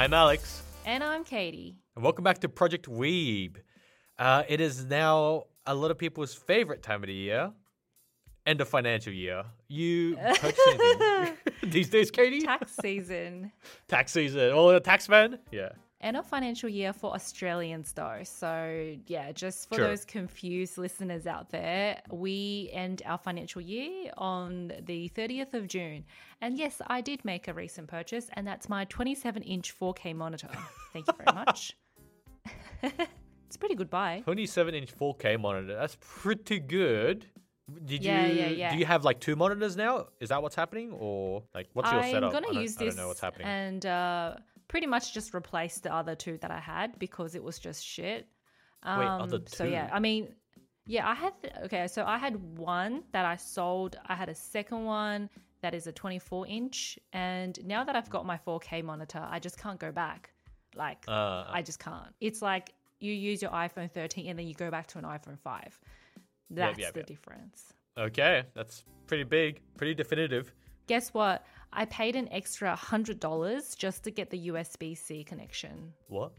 I'm Alex. And I'm Katie. And welcome back to Project Weeb. Uh, it is now a lot of people's favorite time of the year. End of financial year. You these days, Katie? Tax season. tax season. Oh, the tax man? Yeah. End of financial year for Australians, though. So, yeah, just for Sure. those confused listeners out there, we end our financial year on the 30th of June. And yes, I did make a recent purchase, and that's my 27 inch 4K monitor. Thank you very much. it's a pretty good buy. 27 inch 4K monitor. That's pretty good. Did Yeah, you yeah, yeah. do you have like two monitors now? Is that what's happening or like what's your I'm setup? gonna I don't- use I this don't know what's happening. and uh, pretty much just replaced the other two that I had because it was just shit. Wait, Um, other So yeah. I mean, yeah, I had okay. So I had one that I sold. I had a second one that is a 24 inch, and now that I've got my 4K monitor, I just can't go back. Like Uh, I just can't. It's like you use your iPhone 13 and then you go back to an iPhone 5. That's yep, the yep. difference. okay, that's pretty big, pretty definitive. Guess what? I paid an extra $100 just to get the USB C connection. What?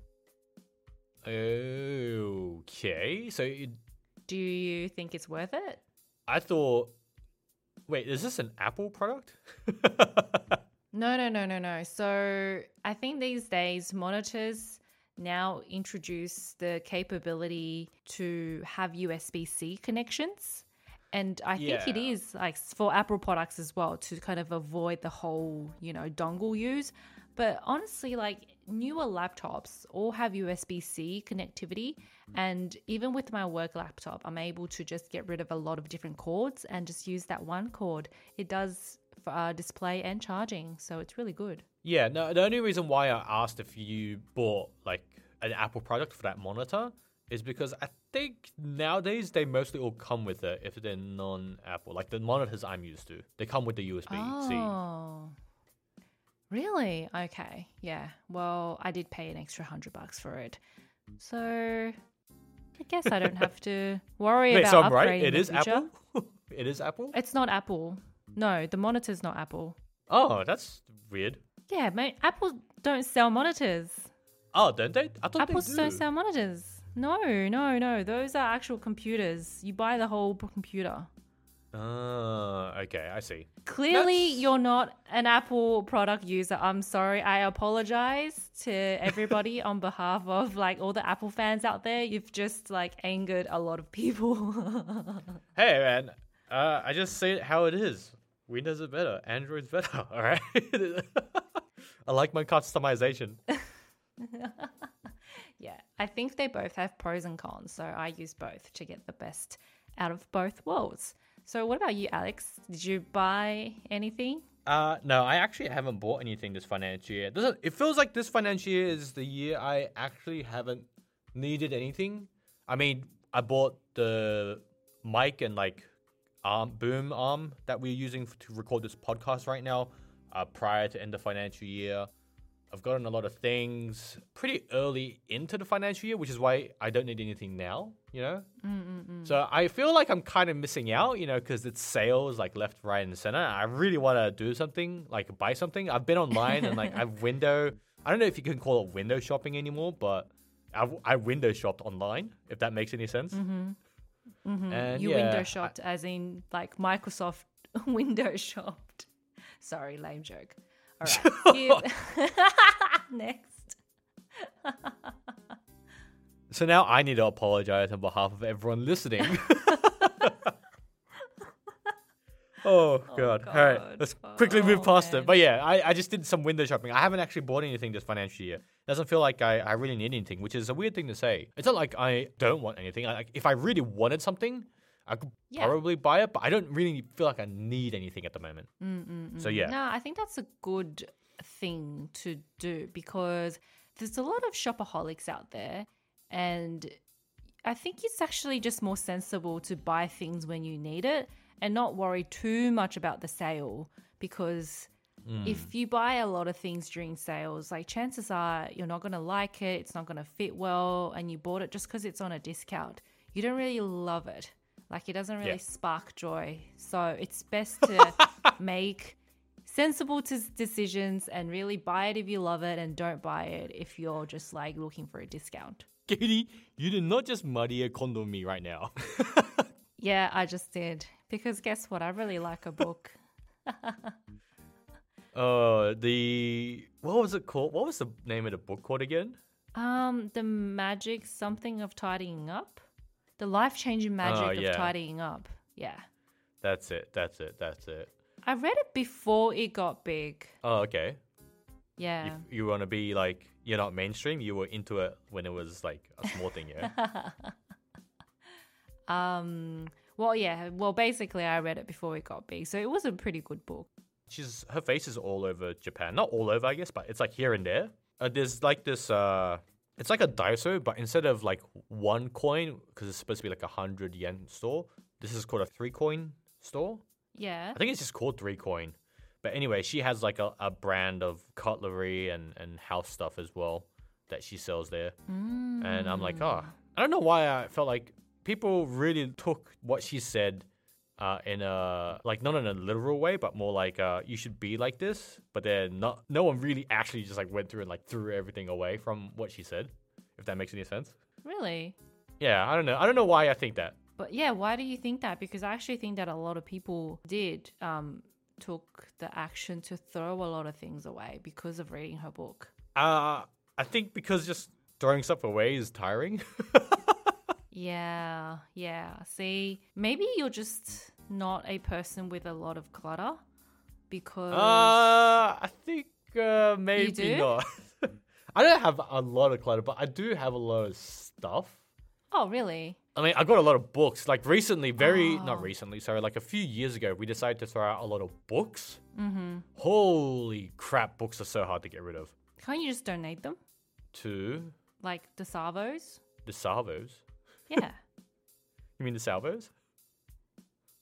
Okay, so you, Do you think it's worth it? I thought. Wait, is this an Apple product? No, no, no, no, no. So I think these days monitors now introduce the capability to have USB C connections. And I think it is like for Apple products as well to kind of avoid the whole, you know, dongle use. But honestly, like newer laptops all have USB C connectivity. And even with my work laptop, I'm able to just get rid of a lot of different cords and just use that one cord. It does for uh, display and charging. So it's really good. yeah, no. The only reason why I asked if you bought like an Apple product for that monitor is because I think nowadays they mostly all come with it if they're non-Apple. Like the monitors I'm used to, they come with the USB C. Oh. Really? Okay. Yeah. Well, I did pay an extra hundred bucks for it. So I guess I don't have to worry Wait, about so I'm upgrading right? It future. Apple. it is Apple. It's not Apple. No, the monitor's not Apple. Oh, that's weird. Yeah, mate. Apple don't sell monitors. Oh, don't they? I thought Apples they do. don't sell monitors. No, no, no. Those are actual computers. You buy the whole computer. Ah, okay, I see. Clearly, That's- you're not an Apple product user. I'm sorry. I apologize to everybody on behalf of like all the Apple fans out there. You've just like angered a lot of people. Hey, man. Uh, I just say it how it is. Windows is better. Android's better. All right. I like my customization. I think they both have pros and cons. So I use both to get the best out of both worlds. So, what about you, Alex? Did you buy anything? Uh, no, I actually haven't bought anything this financial year. Doesn't it feels like this financial year is the year I actually haven't needed anything. I mean, I bought the mic and like arm boom arm that we're using to record this podcast right now. Uh, prior to end of financial year, I've gotten a lot of things pretty early into the financial year, which is why I don't need anything now. You know, mm, mm, mm. so I feel like I'm kind of missing out, you know, because it's sales like left, right, and center. I really want to do something, like buy something. I've been online and like I've window. I don't know if you can call it window shopping anymore, but I, I window shopped online. If that makes any sense. Mm-hmm. mm-hmm. And you yeah, window I- shopped, as in like Microsoft window shopped. Sorry, lame joke. All right. You- Next. So now I need to apologize on behalf of everyone listening. Oh, oh, God. All right, let's quickly move Oh, past man. it. But yeah, I, I just did some window shopping. I haven't actually bought anything this financial year. Doesn't feel like I, I really need anything, which is a weird thing to say. It's not like I don't want anything. I, like, if I really wanted something, I could Yeah. probably buy it, but I don't really feel like I need anything at the moment. Mm, mm, mm. So yeah. No, I think that's a good thing to do because there's a lot of shopaholics out there, and I think it's actually just more sensible to buy things when you need it and not worry too much about the sale because if you buy a lot of things during sales, like chances are you're not going to like it, it's not going to fit well, and you bought it just because it's on a discount. You don't really love it. Like it doesn't really Yeah. spark joy. So it's best to make sensible to decisions and really buy it if you love it and don't buy it if you're just like looking for a discount. Katie, you did not just Marie Kondo'd me right now. Yeah, I just did. Because guess what? I really like a book. uh, the what was it called? What was the name of the book called again? Um, the magic something of tidying up. The life changing magic Oh, yeah. of tidying up. Yeah. That's it. That's it. That's it. I read it before it got big. Oh, okay. Yeah. You, you want to be like you're not mainstream. You were into it when it was like a small thing, yeah. Um well yeah, well basically I read it before it got big. So it was a pretty good book. She's her face is all over Japan. Not all over, I guess, but it's like here and there. Uh, there's like this. uh It's like a Daiso, but instead of like one coin, because it's supposed to be like a hundred yen store, this is called a three coin store. Yeah. I think it's just called Three Coin. But anyway, she has like a, a brand of cutlery and, and house stuff as well that she sells there. And I'm like, oh, I don't know why I felt like people really took what she said uh, in a, like, not in a literal way, but more like, uh, you should be like this. But then not, no one really actually just like went through and like threw everything away from what she said, if that makes any sense. Really? Yeah, I don't know. I don't know why I think that. But yeah, why do you think that? Because I actually think that a lot of people did um took the action to throw a lot of things away because of reading her book. Uh, I think because just throwing stuff away is tiring. Yeah, yeah. See, maybe you're just not a person with a lot of clutter because Uh, I think uh, maybe not. I don't have a lot of clutter, but I do have a lot of stuff. Oh, really? I mean, I got a lot of books. Like recently, very Oh. not recently, sorry, like a few years ago, we decided to throw out a lot of books. Mm-hmm. Holy crap, books are so hard to get rid of. Can't you just donate them? To Like the salvos? the salvos. Yeah. You mean the salvos?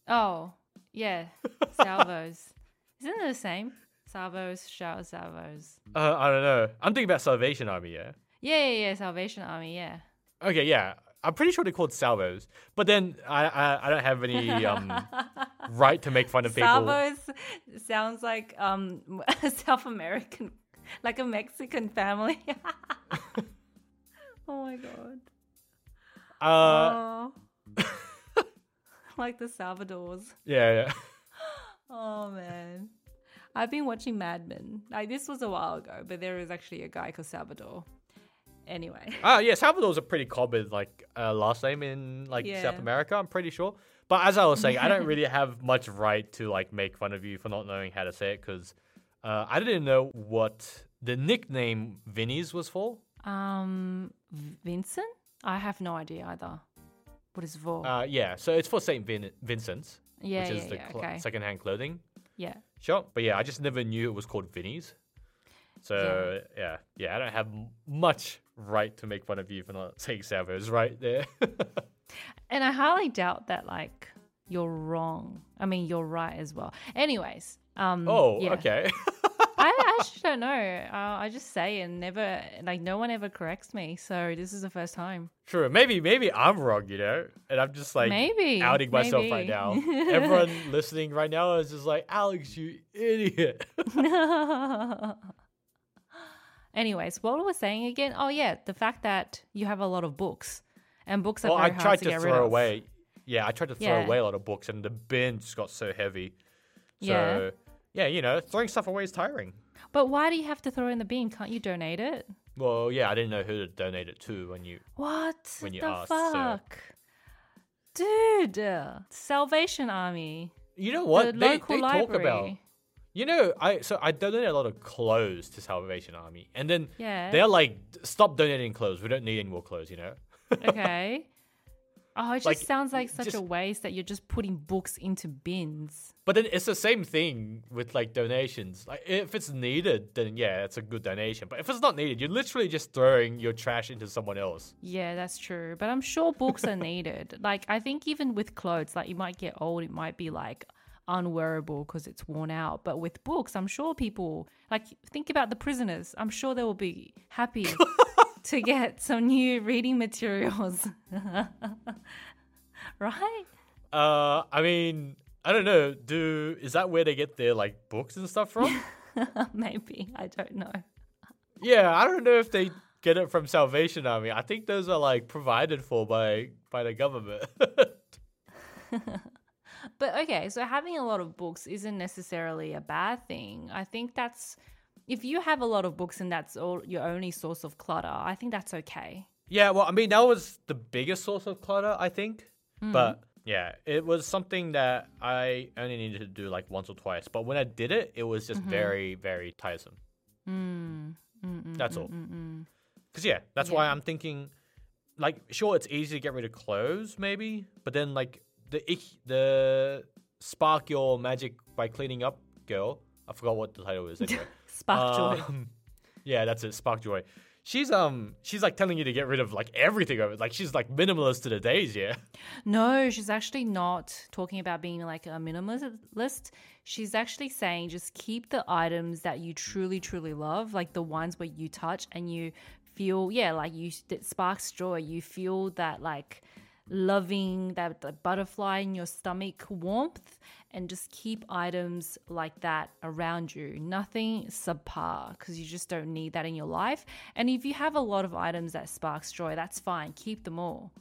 Oh, yeah. Salvos. Isn't it the same? Salvos, shower salvos. Uh, I don't know. I'm thinking about Salvation Army. Yeah. Yeah, yeah, yeah. Salvation Army, yeah. Okay, yeah. I'm pretty sure they're called salvos, but then I I, I don't have any um, right to make fun of people. Salvos sounds like um South American, like a Mexican family. oh my god. Uh, Oh. Like the Salvadors. yeah, yeah. Oh man. I've been watching Mad Men. Like this was a while ago, but there is actually a guy called Salvador. Anyway. Ah, yeah, Salvador's a pretty common like uh, last name in like Yeah. South America. I'm pretty sure. But as I was saying, I don't really have much right to like make fun of you for not knowing how to say it because uh, I didn't know what the nickname Vinny's was for. Um Vincent? I have no idea either. What is Vor? Uh, yeah, so it's for Saint Vin- Vincent's, yeah, which yeah, is the yeah, cl- okay. secondhand clothing yeah. shop. But yeah, I just never knew it was called Vinny's. So yeah, yeah, I don't have much right to make fun of you for not saying Salvos right there. And I highly doubt that like you're wrong. I mean, you're right as well. Anyways, um oh, yeah. okay. Actually don't know. Uh, I just say and never like no one ever corrects me. So this is the first time. True. Maybe maybe I'm wrong, you know, and I'm just like Maybe, outing myself right now. Everyone listening right now is just like, Alex, you idiot. Anyways, what was I saying again? Oh yeah, the fact that you have a lot of books and books are well, very I hard to, to, get rid throw of. away. Yeah, I tried to throw Yeah. away a lot of books, and the bin just got so heavy. So Yeah. yeah, you know, throwing stuff away is tiring. But why do you have to throw in the bin? Can't you donate it? Well, yeah, I didn't know who to donate it to when you. What When you the asked, so- fuck, dude? Salvation Army, You know what the they, local they library. talk about? You know, I so I donated a lot of clothes to Salvation Army, and then Yeah. they're like, "Stop donating clothes. We don't need any more clothes." You know. okay. Oh, it just Like, sounds like such a waste that you're just putting books into bins. But then it's the same thing with like donations. Like if it's needed, then yeah, it's a good donation. But if it's not needed, you're literally just throwing your trash into someone else. Yeah, that's true. But I'm sure books are needed. Like, I think even with clothes, like, you might get old, it might be like unwearable because it's worn out. But with books, I'm sure people, like, think about the prisoners. I'm sure they will be happy to get some new reading materials. right? Uh, I mean, I don't know. Do is that where they get their like books and stuff from? Maybe I don't know. yeah, I don't know if they get it from Salvation Army. I think those are like provided for by by the government. But okay, so having a lot of books isn't necessarily a bad thing. I think that's if you have a lot of books and that's all your only source of clutter, I think that's okay. yeah, well, I mean that was the biggest source of clutter, I think. Mm. But yeah, it was something that I only needed to do like once or twice. But when I did it, it was just mm-hmm. very, very tiresome. Mm. That's all. Because mm. yeah, that's why I'm thinking, like, sure, it's easy to get rid of clothes, maybe, but then like the ich- the spark your magic by cleaning up girl. I forgot what the title is anyway. Spark joy. Um, yeah, that's it. Spark joy. She's um she's like telling you to get rid of like everything of it. Like she's like minimalist to the days. Yeah. No, she's actually not talking about being like a minimalist. She's actually saying just keep the items that you truly, truly love, like the ones where you touch and you feel, yeah, like you, it sparks joy. You feel that like loving, that the butterfly in your stomach warmth, and just keep items like that around you. Nothing subpar because you just don't need that in your life. And if you have a lot of items that sparks joy, that's fine. Keep them all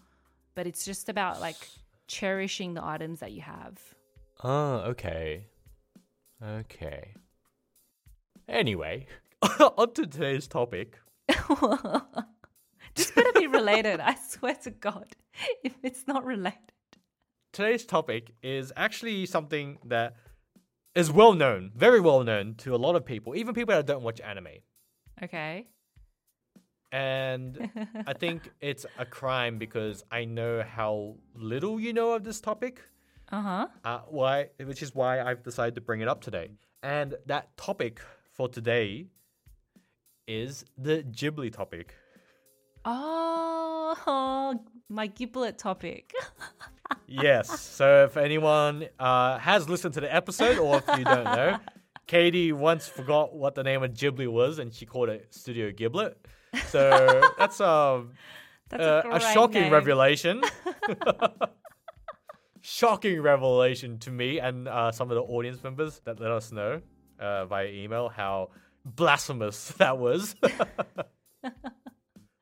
but it's just about like cherishing the items that you have. Oh, okay. Okay. Anyway, on to today's topic. just better be related. I swear to God, if it's not related. Today's topic is actually something that is well known, very well known to a lot of people, even people that don't watch anime. Okay. And I think it's a crime because I know how little you know of this topic. Uh huh. Uh, why, which is why I've decided to bring it up today. And that topic for today is the Ghibli topic. Oh, my giblet topic. yes. So if anyone uh, has listened to the episode, or if you don't know, Katie once forgot what the name of Ghibli was, and she called it Studio Giblet. So that's um, That's uh, a, a shocking name. revelation. shocking revelation to me and uh, some of the audience members that let us know uh, via email how blasphemous that was.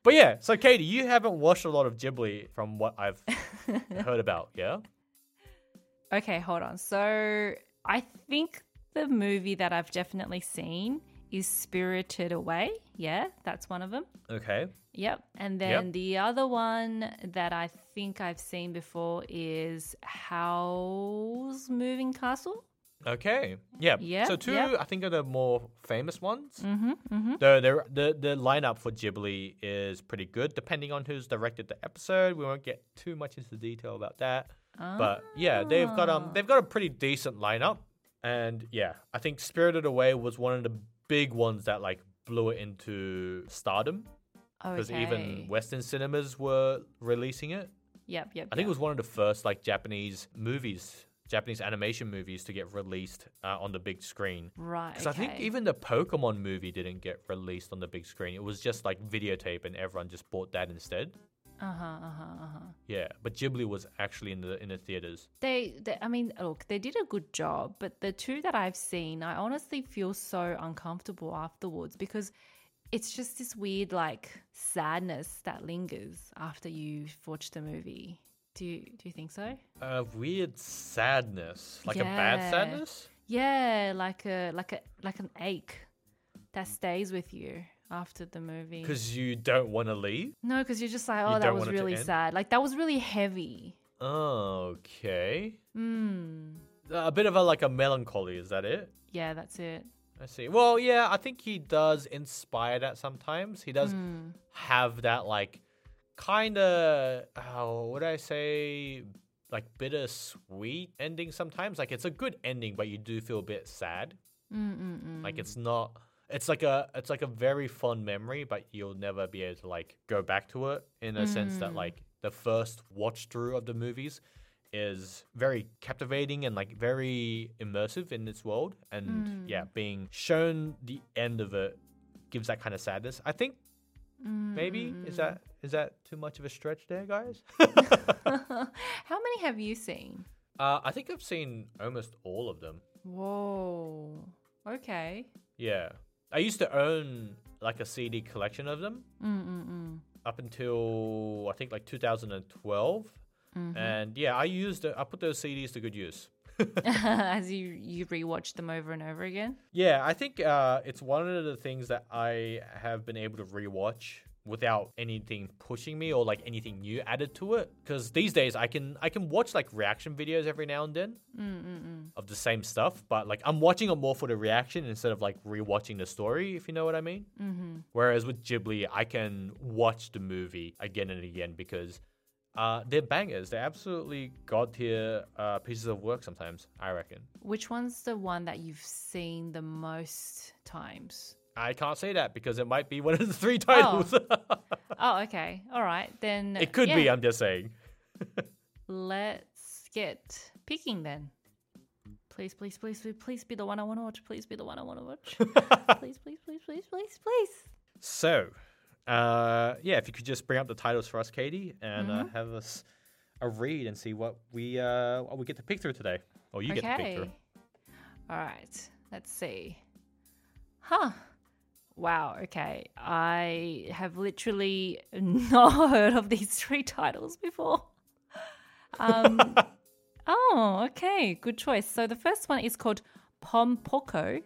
But yeah, so Katie, you haven't watched a lot of Ghibli from what I've heard about, yeah? Okay, hold on. So I think the movie that I've definitely seen is Spirited Away. Yeah, that's one of them. Okay. Yep. And Yep. then the other one that I think I've seen before is Howl's Moving Castle. Okay. Yeah. Yep, So two. I think, are the more famous ones. Mm-hmm. Mm-hmm. The, the the the lineup for Ghibli is pretty good, depending on who's directed the episode. We won't get too much into the detail about that, Oh. but yeah, they've got um they've got a pretty decent lineup, and yeah, I think Spirited Away was one of the big ones that like blew it into stardom because Okay. even Western cinemas were releasing it. Yep. Yep. I think it was one of the first like Japanese movies, Japanese animation movies to get released uh, on the big screen. right. Because I think even the Pokemon movie didn't get released on the big screen. It was just like videotape, and everyone just bought that instead. Uh huh. Uh huh. Uh huh. Yeah, but Ghibli was actually in the in the theaters. They, they, I mean, look, they did a good job, but the two that I've seen, I honestly feel so uncomfortable afterwards because it's just this weird, like, sadness that lingers after you've watched the movie. Do you, do you think so? A weird sadness, like a bad sadness. Yeah, like a, like a, like an ache that stays with you after the movie. Because you don't want to leave. No, because you're just like, You oh, that was want it to really sad. Like that was really heavy. Okay, Hmm. a bit of a like a melancholy. Is that it? Yeah, that's it. I see. Well, yeah, I think he does inspire that sometimes. He does Hmm. have that like kind of how would I say like bittersweet ending sometimes. Like it's a good ending, but you do feel a bit sad. Mm-mm-mm. Like it's not. It's like a it's like a very fond memory, but you'll never be able to like go back to it in a sense that mm. like the first watch through of the movies is very captivating and like very immersive in its world and yeah mm. being shown the end of it gives that kind of sadness i think maybe is Mm. that is that too much of a stretch there guys How many have you seen? Uh, I think I've seen almost all of them. Whoa. Okay. Yeah. I used to own like a CD collection of them Mm-mm-mm. up until I think like 2012. And yeah, I used I put those CDs to good use. As you you rewatch them over and over again. Yeah, I think uh, it's one of the things that I have been able to rewatch without anything pushing me or like anything new added to it. Because these days I can I can watch like reaction videos every now and then of the same stuff, but like I'm watching it more for the reaction instead of like rewatching the story, if you know what I mean. Mm-hmm. Whereas with Ghibli, I can watch the movie again and again because. Uh, they're bangers. They're absolutely god tier uh, pieces of work. Sometimes I reckon. Which one's the one that you've seen the most times? I can't say that because it might be one of the three titles. Oh, okay. All right. Then it could be. I'm just saying. Let's get picking then. Please, please, please, please, please be the one I want to watch. Please be the one I want to watch. please, please, please, please, please, please. So, uh, yeah, if you could just bring up the titles for us, Katie, and uh, have us a read and see what we uh, what we get to pick through today, or you get to pick through. All right. Let's see. Huh. Wow. Okay. I have literally not heard of these three titles before. Um, oh, okay. Good choice. So the first one is called Pom Poko.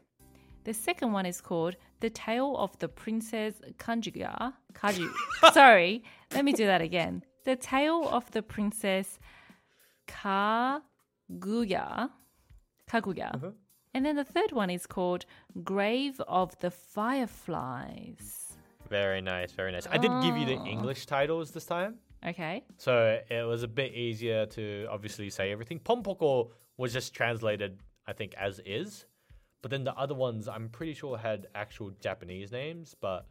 The second one is called The Tale of the Princess Kanjuga. Kaju. Sorry. Let me do that again. The Tale of the Princess Kaguya. Kaguya. Uh-huh. And then the third one is called Grave of the Fireflies. Very nice, very nice. I did give you the Oh. English titles this time, Okay. so it was a bit easier to obviously say everything. Pom Poko was just translated, I think, as is, but then the other ones, I'm pretty sure had actual Japanese names, but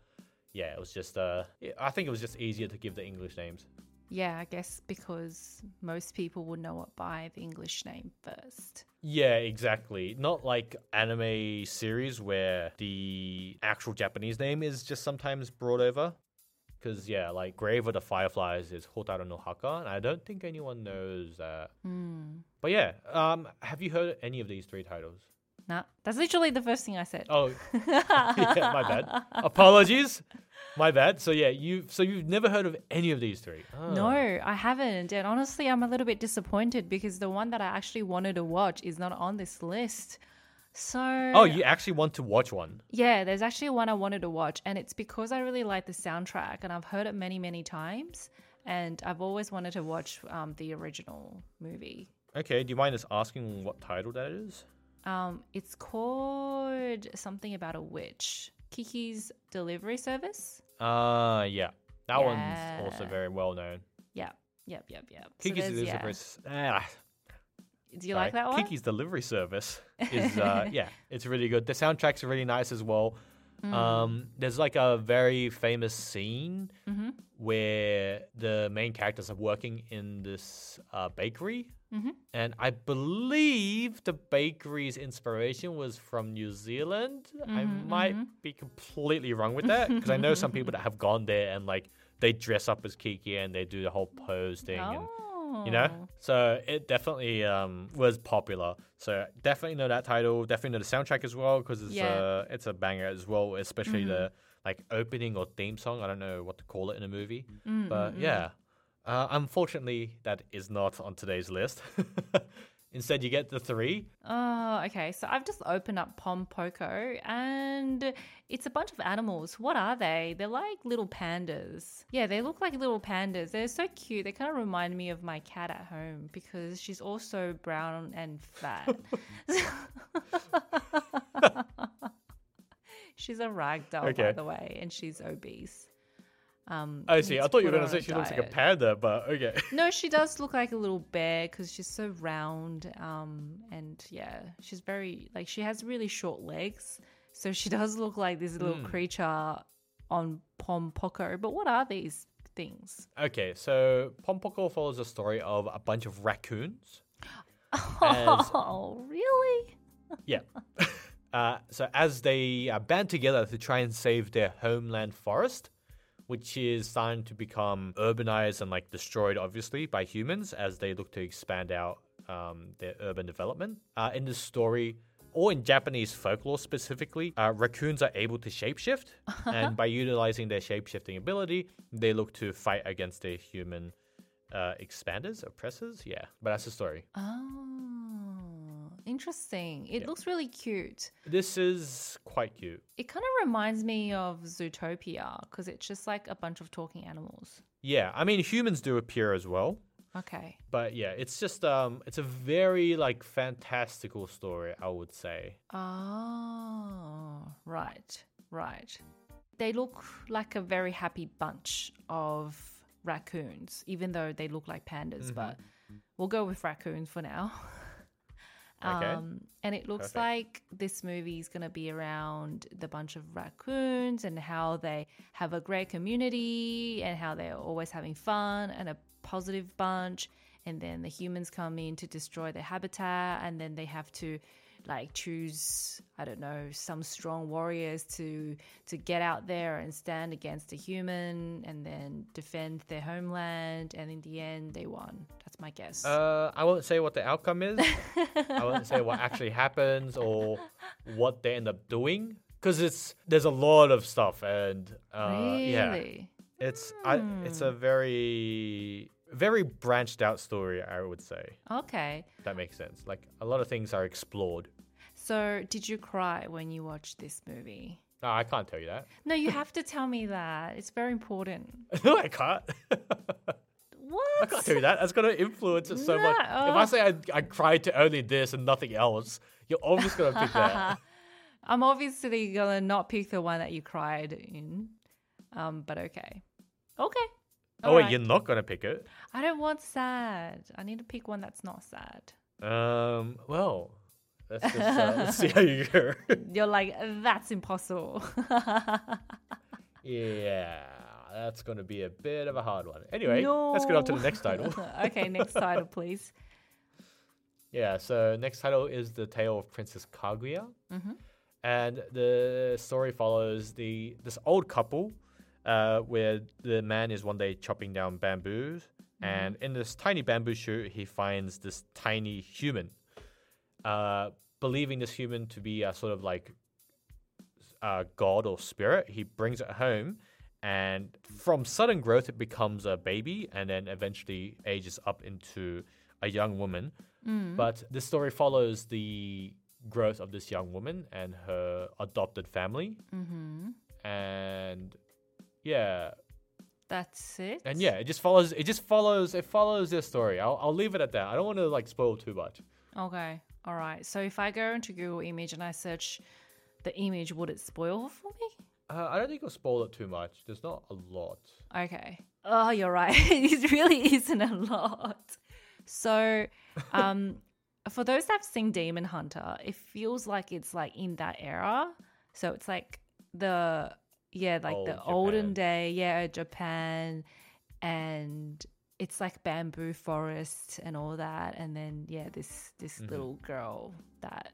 yeah, it was just uh, I think it was just easier to give the English names. Yeah, I guess because most people would know it by the English name first. Yeah, exactly. Not like anime series where the actual Japanese name is just sometimes brought over. Because, yeah, like Grave of the Fireflies is Hotaru no Haka, and I don't think anyone knows that. But yeah, um, have you heard any of these three titles? Nah, that's literally the first thing I said. Oh, yeah, my bad. Apologies. My bad. So yeah, you so you've never heard of any of these three? Ah. No, I haven't. And honestly, I'm a little bit disappointed because the one that I actually wanted to watch is not on this list. So Oh, you actually want to watch one? Yeah, there's actually one I wanted to watch, and it's because I really like the soundtrack, and I've heard it many, many times, and I've always wanted to watch um, the original movie. Okay. Do you mind us asking what title that is? Um, it's called something about a witch. Kiki's Delivery Service. Uh yeah. That one's also very well known. Yep, yep, yep, yep. Kiki's there's- delivery yeah. service. Ah, Do you sorry. like that one? Kiki's delivery service is uh, yeah, it's really good. The soundtrack's are really nice as well. Mm. Um, there's like a very famous scene Mm-hmm. where the main characters are working in this uh, bakery, Mm-hmm. and I believe the bakery's inspiration was from New Zealand. I Mm-hmm, might be completely wrong with that because I know some people that have gone there and like they dress up as Kiki and they do the whole pose thing and Oh, you know? So it definitely um was popular. So definitely know that title definitely know the soundtrack as well because it's Yeah. uh it's a banger as well especially the like opening or theme song. I don't know what to call it in a movie but yeah uh, unfortunately that is not on today's list instead you get the three Oh, okay. So I've just opened up Pom Poko and it's a bunch of animals. What are they? They're like little pandas. Yeah, they look like little pandas. They're so cute. They kind of remind me of my cat at home because she's also brown and fat. she's a rag doll, by the way, and she's obese. Um, i see i thought you were gonna say on she looks like a diet. panda but okay No, she does look like a little bear because she's so round. Um, and yeah, she's very like she has really short legs, so she does look like this little Hmm. creature on Pom Poko. But what are these things? okay so Pom pompoko follows the story of a bunch of raccoons As- Oh, really? Yeah. uh, so as they uh, band together to try and save their homeland forest, which is starting to become urbanized and like destroyed, obviously, by humans as they look to expand out um, their urban development. Uh, in the story, or in Japanese folklore specifically, uh, raccoons are able to shapeshift, and by utilizing their shapeshifting ability, they look to fight against their human uh, expanders, oppressors. Yeah, but that's the story. Oh, interesting. It looks really cute. This is quite cute. It kind of reminds me of Zootopia because it's just like a bunch of talking animals. Yeah, I mean humans do appear as well, Okay. but yeah, it's just um, it's a very like fantastical story, I would say. Oh, right, right. They look like a very happy bunch of raccoons, even though they look like pandas, but we'll go with raccoons for now. Okay. Um, and it looks Perfect. like this movie is going to be around the bunch of raccoons and how they have a great community and how they're always having fun and a positive bunch. And then the humans come in to destroy their habitat, and then they have to like choose I don't know some strong warriors to to get out there and stand against a human and then defend their homeland. And in the end, they won. That's my guess. Uh, I won't say what the outcome is. I won't say what actually happens or what they end up doing because it's there's a lot of stuff and uh, yeah, really? it's I, it's a very very branched out story. I would say Okay. that makes sense. Like a lot of things are explored. So, did you cry when you watched this movie? No, I can't tell you that. No, you have to tell me that. It's very important. no, I can't. What? I can't tell you that. That's gonna influence it so much. If I say I, I cried to only this and nothing else, you're always gonna pick that. I'm obviously gonna not pick the one that you cried in. Um, but okay. Okay. Oh wait, Alright. you're not gonna pick it. I don't want sad. I need to pick one that's not sad. Um. Well, let's just uh, let's see how you go. You're like, that's impossible. yeah, that's gonna be a bit of a hard one. Anyway, let's get on to the next title. okay, next title, please. yeah. So next title is the tale of Princess Kaguya, and the story follows the this old couple, uh, where the man is one day chopping down bamboos, and in this tiny bamboo shoot, he finds this tiny human. Uh, believing this human to be a sort of like uh, god or spirit, he brings it home, and from sudden growth, it becomes a baby, and then eventually ages up into a young woman. But this story follows the growth of this young woman and her adopted family, Mm-hmm. and yeah, That's it. and yeah, it just follows. It just follows. It follows their story. I'll, I'll leave it at that. I don't want to like spoil too much. Okay. All right. So if I go into Google Image and I search the image, would it spoil for me? Uh, I don't think it'll spoil it too much. There's not a lot. Okay. Oh, you're right. it really isn't a lot. So, um, for those that have seen Demon Hunter, it feels like it's like in that era. So it's like the yeah, like Old the olden day, yeah, Japan, and it's like bamboo forest and all that. And then yeah, this this Mm-hmm. little girl that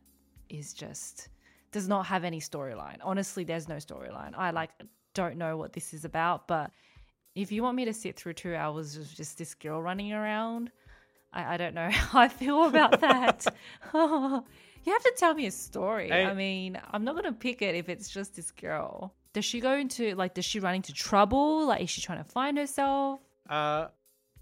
is just does not have any storyline. Honestly, there's no storyline. I like don't know what this is about, but if you want me to sit through two hours of just this girl running around, I, I don't know how I feel about that. you have to tell me a story. I- I mean, I'm not gonna pick it if it's just this girl. Does she go into like? Does she run into trouble? Like, is she trying to find herself? Uh,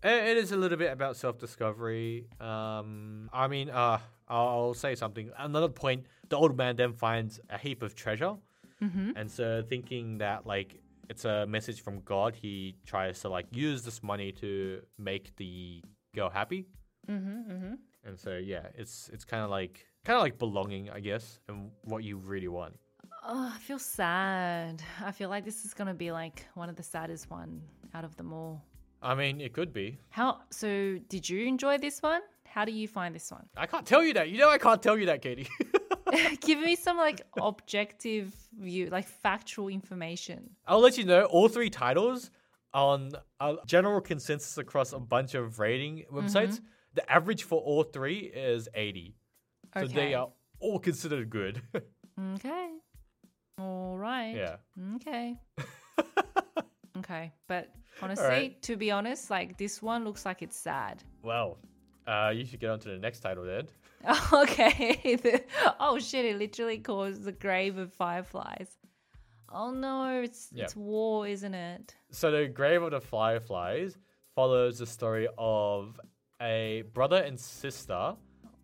it, it is a little bit about self discovery. Um, I mean, uh, I'll, say something. Another point: the old man then finds a heap of treasure, and so thinking that like it's a message from God, he tries to like use this money to make the girl happy. Mm-hmm. Mm-hmm. And so yeah, it's it's kind of like kind of like belonging, I guess, and what you really want. Oh, I feel sad. I feel like this is gonna be like one of the saddest one out of them all. I mean, it could be. How? So, did you enjoy this one? How do you find this one? I can't tell you that. You know, I can't tell you that, Katie. Give me some like objective view, like factual information. I'll let you know all three titles on a general consensus across a bunch of rating websites. Mm-hmm. The average for all three is 80. Okay. So they are all considered good. Okay. All right. yeah. Okay. okay. But honestly, right. to be honest, like this one looks like it's sad. Well, Uh, you should get on to the next title then. okay. Oh shit! It literally calls the grave of fireflies. Oh no! It's Yeah. it's war, isn't it? So the Grave of the Fireflies follows the story of a brother and sister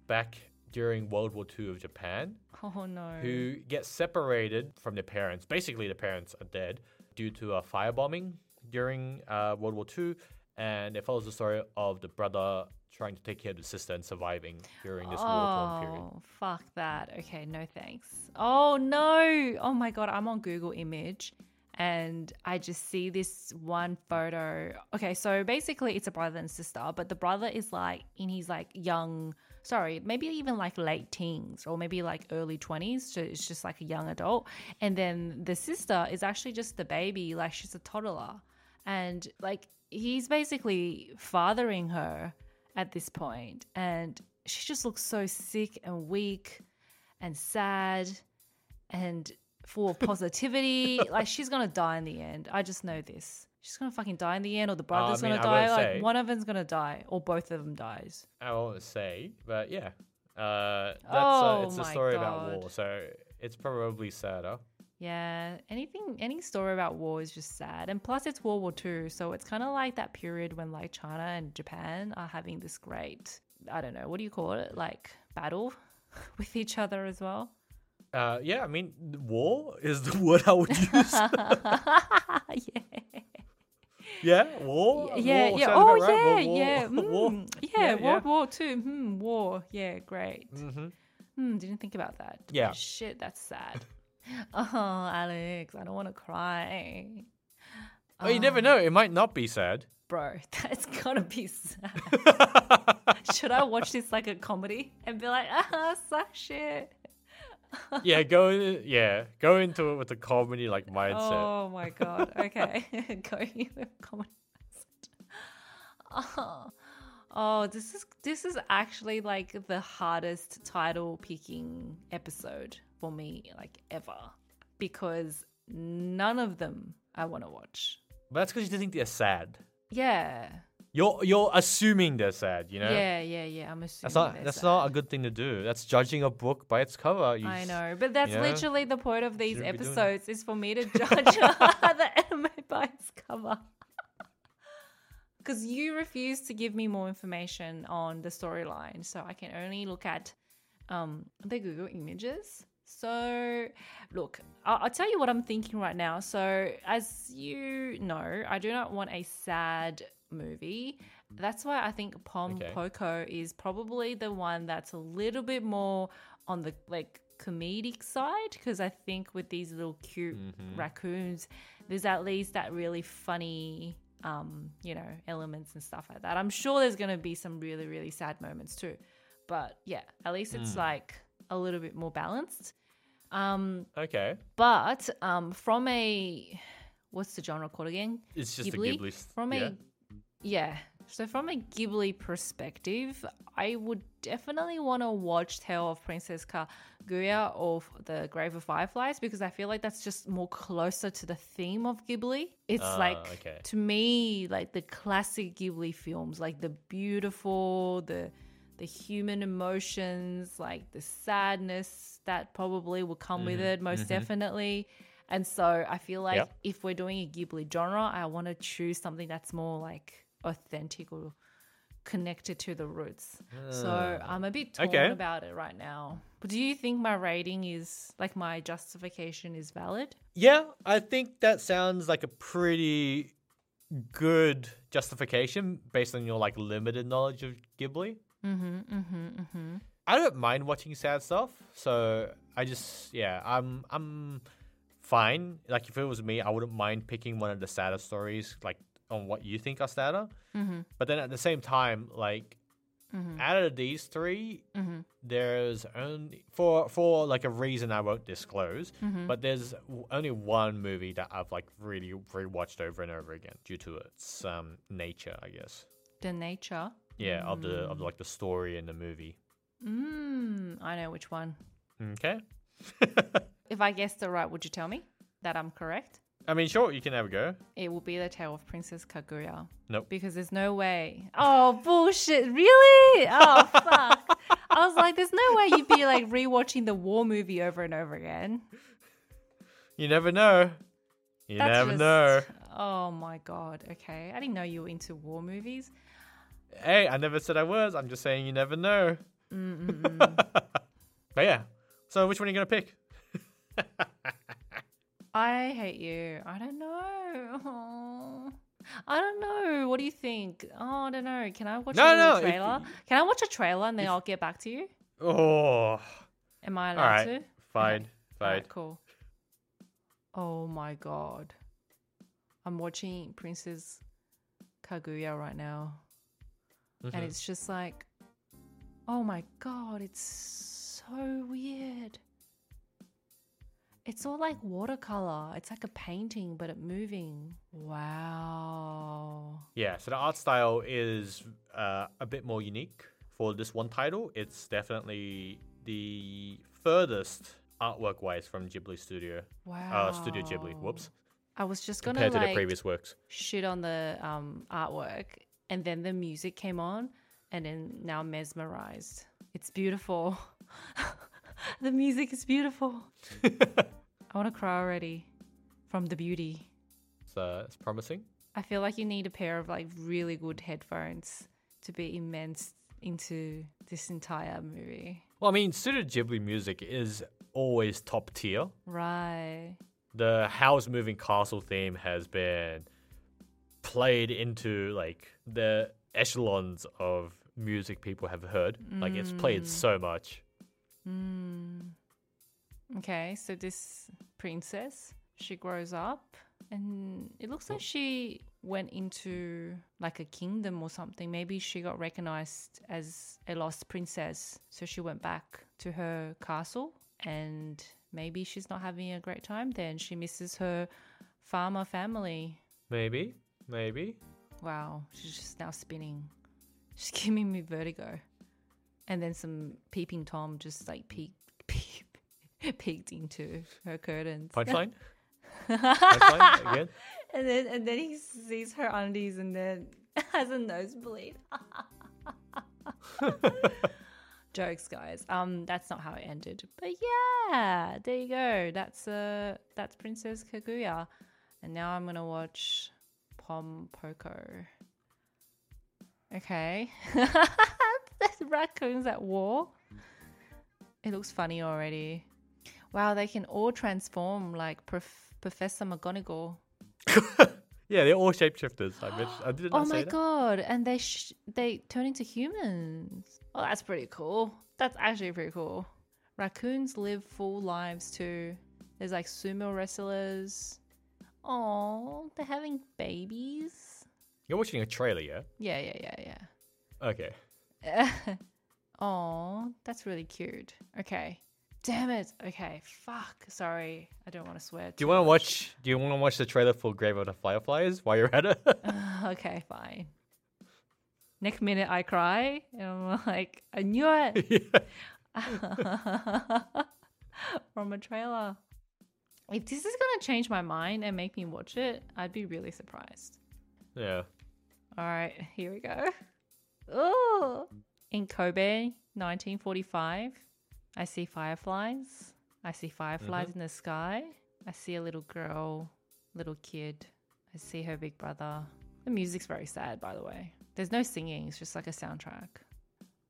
back during World War II of Japan Oh no! who get separated from their parents. Basically, the parents are dead due to a firebombing during uh, World War II, and it follows the story of the brother trying to take care of the sister and surviving during this war-torn period. Oh, fuck that. Okay, no thanks. Oh no. Oh my god, I'm on Google Image and I just see this one photo. Okay, so basically it's a brother and sister, but the brother is like in his like young sorry, maybe even like late teens or maybe like early 20s, so it's just like a young adult. And then the sister is actually just the baby, like she's a toddler. And like he's basically fathering her at this point and she just looks so sick and weak and sad and full of positivity like she's gonna die in the end i just know this she's gonna fucking die in the end or the brother's mean, gonna I die like say. one of them's gonna die or both of them dies I won't say, but yeah, uh, that's Oh uh, it's a my story about God. war, so it's probably sadder. yeah anything any story about war is just sad and plus it's world war ii so it's kind of like that period when like china and japan are having this great i don't know what do you call it like battle with each other as well Uh, yeah, I mean, war is the word I would use. yeah yeah, war. Yeah, war yeah. Oh, right. yeah, War- war- yeah. war. mm, yeah, Yeah, World yeah. War Two. Hmm, war. Yeah, great. Mm-hmm. Hmm, didn't think about that. Yeah. Shit, that's sad. oh, Alex, I don't want to cry. Oh, you never know. It might not be sad. Bro, that's gotta be sad. Should I watch this like a comedy and be like, ah, suck shit? Yeah, go. In, yeah, go into it with a comedy like mindset. Oh my god. Okay. Going in the comment. Oh. oh, this is this is actually like the hardest title picking episode for me like ever because none of them I want to watch. But that's because you think they're sad. Yeah. You're you're assuming they're sad. You know. Yeah, yeah, yeah. I'm assuming That's not that's sad. not a good thing to do. That's judging a book by its cover. You I know, but that's you know? literally the point of these Shouldn't episodes is for me to judge the anime by its cover. Because you refuse to give me more information on the storyline, so I can only look at um, the Google images. So, look, I'll, I'll tell you what I'm thinking right now. So, as you know, I do not want a sad movie. That's why I think Pom Okay. Poko is probably the one that's a little bit more on the like comedic side because I think with these little cute raccoons, there's at least that really funny, um, you know, elements and stuff like that. I'm sure there's gonna be some really really sad moments too, but yeah, at least it's like a little bit more balanced. Um, Okay. but um, from a what's the genre called again? It's just Ghibli? a Ghibli. From yeah. a yeah. So from a Ghibli perspective, I would definitely want to watch Tale of Princess Kaguya or The Grave of Fireflies because I feel like that's just more closer to the theme of Ghibli. It's Ah, like okay. to me like the classic Ghibli films, like the beautiful, the the human emotions, like the sadness that probably will come with it, most definitely. And so I feel like Yep. if we're doing a Ghibli genre, I want to choose something that's more like authentic or connected to the roots. So I'm a bit torn Okay. about it right now. But do you think my rating is like my justification is valid? Yeah, I think that sounds like a pretty good justification based on your like limited knowledge of Ghibli. Mm-hmm. Mm-hmm. Mm-hmm. I don't mind watching sad stuff, so I just yeah, I'm I'm fine. Like if it was me, I wouldn't mind picking one of the saddest stories, like on what you think are sadder. Mm-hmm. But then at the same time, like Mm-hmm. out of these 3 Mm-hmm. there's only for for like a reason I won't disclose. Mm-hmm. But there's only one movie that I've like really rewatched over and over again due to its um nature, I guess. The nature. Yeah, of the of like the story in the movie. Mm, I know which one. Okay. If I guessed it right, would you tell me that I'm correct? I mean, sure, you can have a go. It will be the tale of Princess Kaguya. Nope. Because there's no way. Oh bullshit! Really? Oh fuck! I was like, there's no way you'd be like rewatching the war movie over and over again. You never know. You That's never just- know. Oh my god. Okay, I didn't know you were into war movies. Hey, I never said I was. I'm just saying you never know. but yeah. So which one are you gonna pick? I hate you. I don't know. Oh. I don't know. What do you think? Oh, I don't know. Can I watch No, a no, if- trailer? Can I watch a trailer and then I'll get back to you? Oh, Am I allowed right. to? Fine, fine. Alright, cool. Oh my god. I'm watching Princess Kaguya right now. And Mhm. it's just like, oh my god, it's so weird. It's all like watercolor. It's like a painting, but it moving. Wow. Yeah, so the art style is uh, a bit more unique for this one title. It's definitely the furthest artwork wise from Ghibli Studio. Wow. Uh, Studio Ghibli. Whoops. I was just gonna Compared to like their previous works. shit on the um, artwork, and then the music came on, and then now mesmerized. It's beautiful. the music is beautiful. I want to cry already from the beauty. So it's promising. I feel like you need a pair of like really good headphones to be immense into this entire movie. Well, I mean, Studio Ghibli music is always top tier. Right. The Howl's Moving Castle theme has been played into like the echelons of music people have heard. Like it's played so much. Mm. Okay, so this princess, she grows up and it looks like she went into like a kingdom or something. Maybe she got recognized as a lost princess, so she went back to her castle and maybe she's not having a great time then. She misses her farmer family. Maybe, maybe. Wow, she's just now spinning. She's giving me vertigo. And then some peeping Tom just like peeked, peep, peeked into her curtains. Punchline. Punchline again. And then and then he sees her undies and then has a nosebleed. Jokes, guys. Um, that's not how it ended. But yeah, there you go. That's uh that's Princess Kaguya. And now I'm gonna watch Pom Poko. Okay. There's raccoons at war. It looks funny already. Wow, they can all transform like Prof- Professor McGonagall. Yeah, they're all shapeshifters. I. I did not Oh my that. god! And they sh- they turn into humans. Oh, that's pretty cool. That's actually pretty cool. Raccoons live full lives too. There's like sumo wrestlers. Oh, they're having babies. You're watching a trailer, yeah? Yeah, yeah, yeah, yeah. Okay. oh, that's really cute. Okay. Damn it. Okay. Fuck. Sorry. I don't want to swear. Do you want to watch? Do you want to watch the trailer for Grave of the Fireflies while you're at it? okay, fine. Next minute, I cry, and I'm like, I knew it from a trailer. If this is gonna change my mind and make me watch it, I'd be really surprised. yeah. All right, here we go. Oh, in Kobe, 1945, I see fireflies. I see fireflies mm-hmm. in the sky. I see a little girl, little kid. I see her big brother. The music's very sad, by the way. There's no singing, it's just like a soundtrack.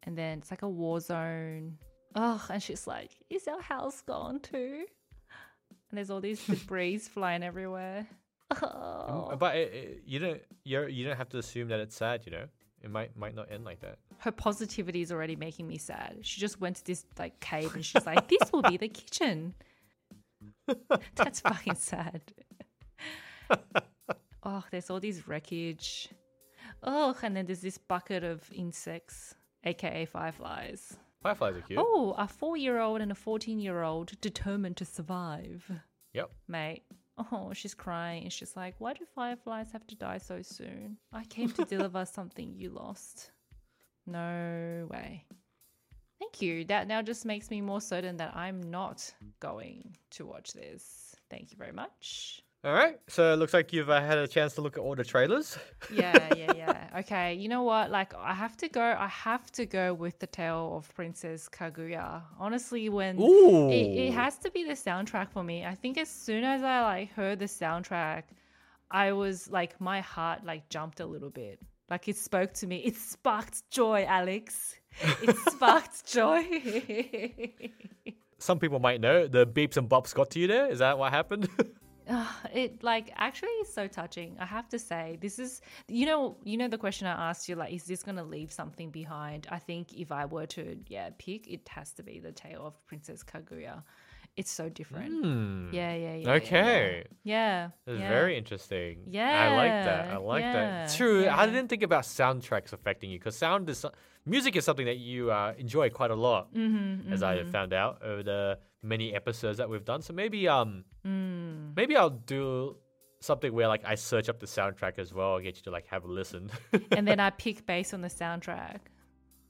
And then it's like a war zone. Oh, and she's like, Is our house gone too? And there's all these debris flying everywhere. Oh. But it, it, you don't. You you don't have to assume that it's sad. You know, it might might not end like that. her positivity is already making me sad. She just went to this like cave and she's like, "This will be the kitchen." That's fucking sad. oh, there's all these wreckage. Oh, and then there's this bucket of insects, aka fireflies. Fireflies are cute. Oh, a four-year-old and a fourteen-year-old determined to survive, Yep. mate. Oh, she's crying. and She's like, "Why do fireflies have to die so soon? I came to deliver something you lost." No way. Thank you. That now just makes me more certain that I'm not going to watch this. Thank you very much. All right. So it looks like you've uh, had a chance to look at all the trailers. yeah, yeah, yeah. Okay, you know what? Like, I have to go. I have to go with the tale of Princess Kaguya. Honestly, when it, it has to be the soundtrack for me. I think as soon as I like heard the soundtrack, I was like, my heart like jumped a little bit. Like it spoke to me. It sparked joy, Alex. It sparked joy. Some people might know the beeps and bops got to you there. Is that what happened? it like actually is so touching. I have to say, this is you know you know the question I asked you like, is this going to leave something behind? I think if I were to yeah pick, it has to be the tale of Princess Kaguya. It's so different. Hmm. Yeah, yeah, yeah. yeah, Okay. Yeah. That's yeah. very interesting. Yeah. I like that. I like yeah, that. True. I didn't think about soundtracks affecting you because sound is music is something that you uh, enjoy quite a lot, Mm-hmm, as I found out over the many episodes that we've done. So maybe um Mm. Maybe I'll do something where like I search up the soundtrack as well and get you to like have a listen. and then I pick based on the soundtrack.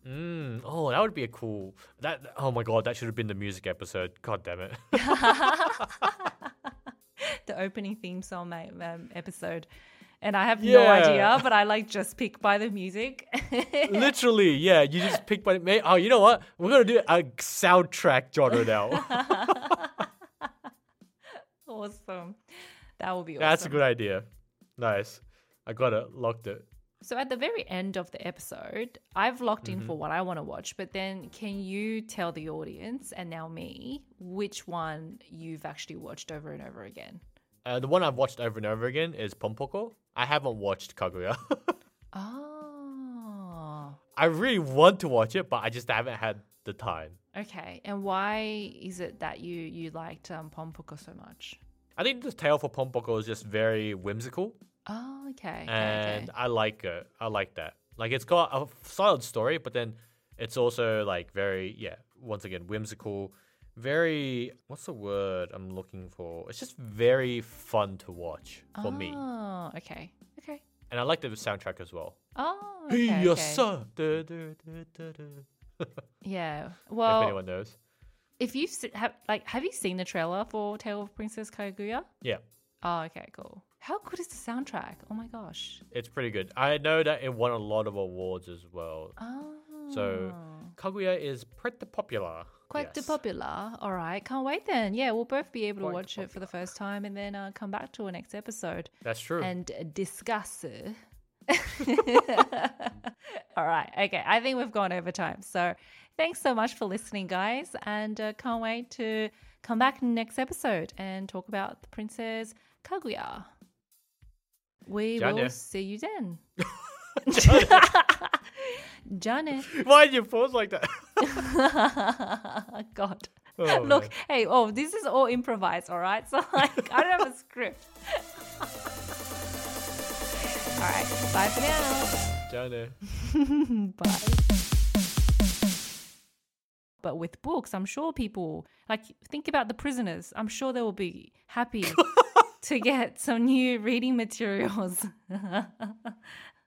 mm. Oh, that would be a cool. That oh my god, that should have been the music episode. God damn it. the opening theme song mate, um, episode. And I have no idea, but I like just pick by the music. Literally, yeah. You just pick by. May- oh, you know what? We're gonna do a soundtrack genre now. Awesome. That will be awesome. That's a good idea. Nice. I got it. Locked it. So at the very end of the episode, I've locked Mm-hmm. in for what I want to watch, but then can you tell the audience and now me which one you've actually watched over and over again? Uh, the one I've watched over and over again is Pom Poko. I haven't watched Kaguya. Oh. I really want to watch it, but I just haven't had the time. Okay. And why is it that you you liked um Pom Poko so much? I think the tale for Pom Poko is just very whimsical, Oh, okay. and okay. I like it. I like that. Like it's got a solid story, but then it's also like very yeah. Once again, whimsical. Very what's the word I'm looking for? It's just very fun to watch for me, Oh, okay. Okay. and I like the soundtrack as well. Oh, Hey, okay. yes, okay. sir. Yeah. if Well, anyone knows. If you've se- have like have you seen the trailer for Tale of Princess Kaguya? Yeah, Oh, okay, cool. How good is the soundtrack? Oh my gosh. it's pretty good. I know that it won a lot of awards as well. Oh. So Kaguya is pretty popular. quite yes. popular. All right, can't wait then. Yeah, we'll both be able to watch it for the first time and then uh, come back to our next episode That's true. and discuss it. All right. Okay. I think we've gone over time. So thanks so much for listening, guys. And uh, can't wait to come back next episode and talk about the Princess Kaguya. We will see you then. Jane. Why did you pause like that? God. Oh, Look, man. hey, oh, this is all improvised, all right? So, like, I don't have a script. all right. Bye for now. Bye. But with books, I'm sure people like think about the prisoners. I'm sure they will be happy to get some new reading materials.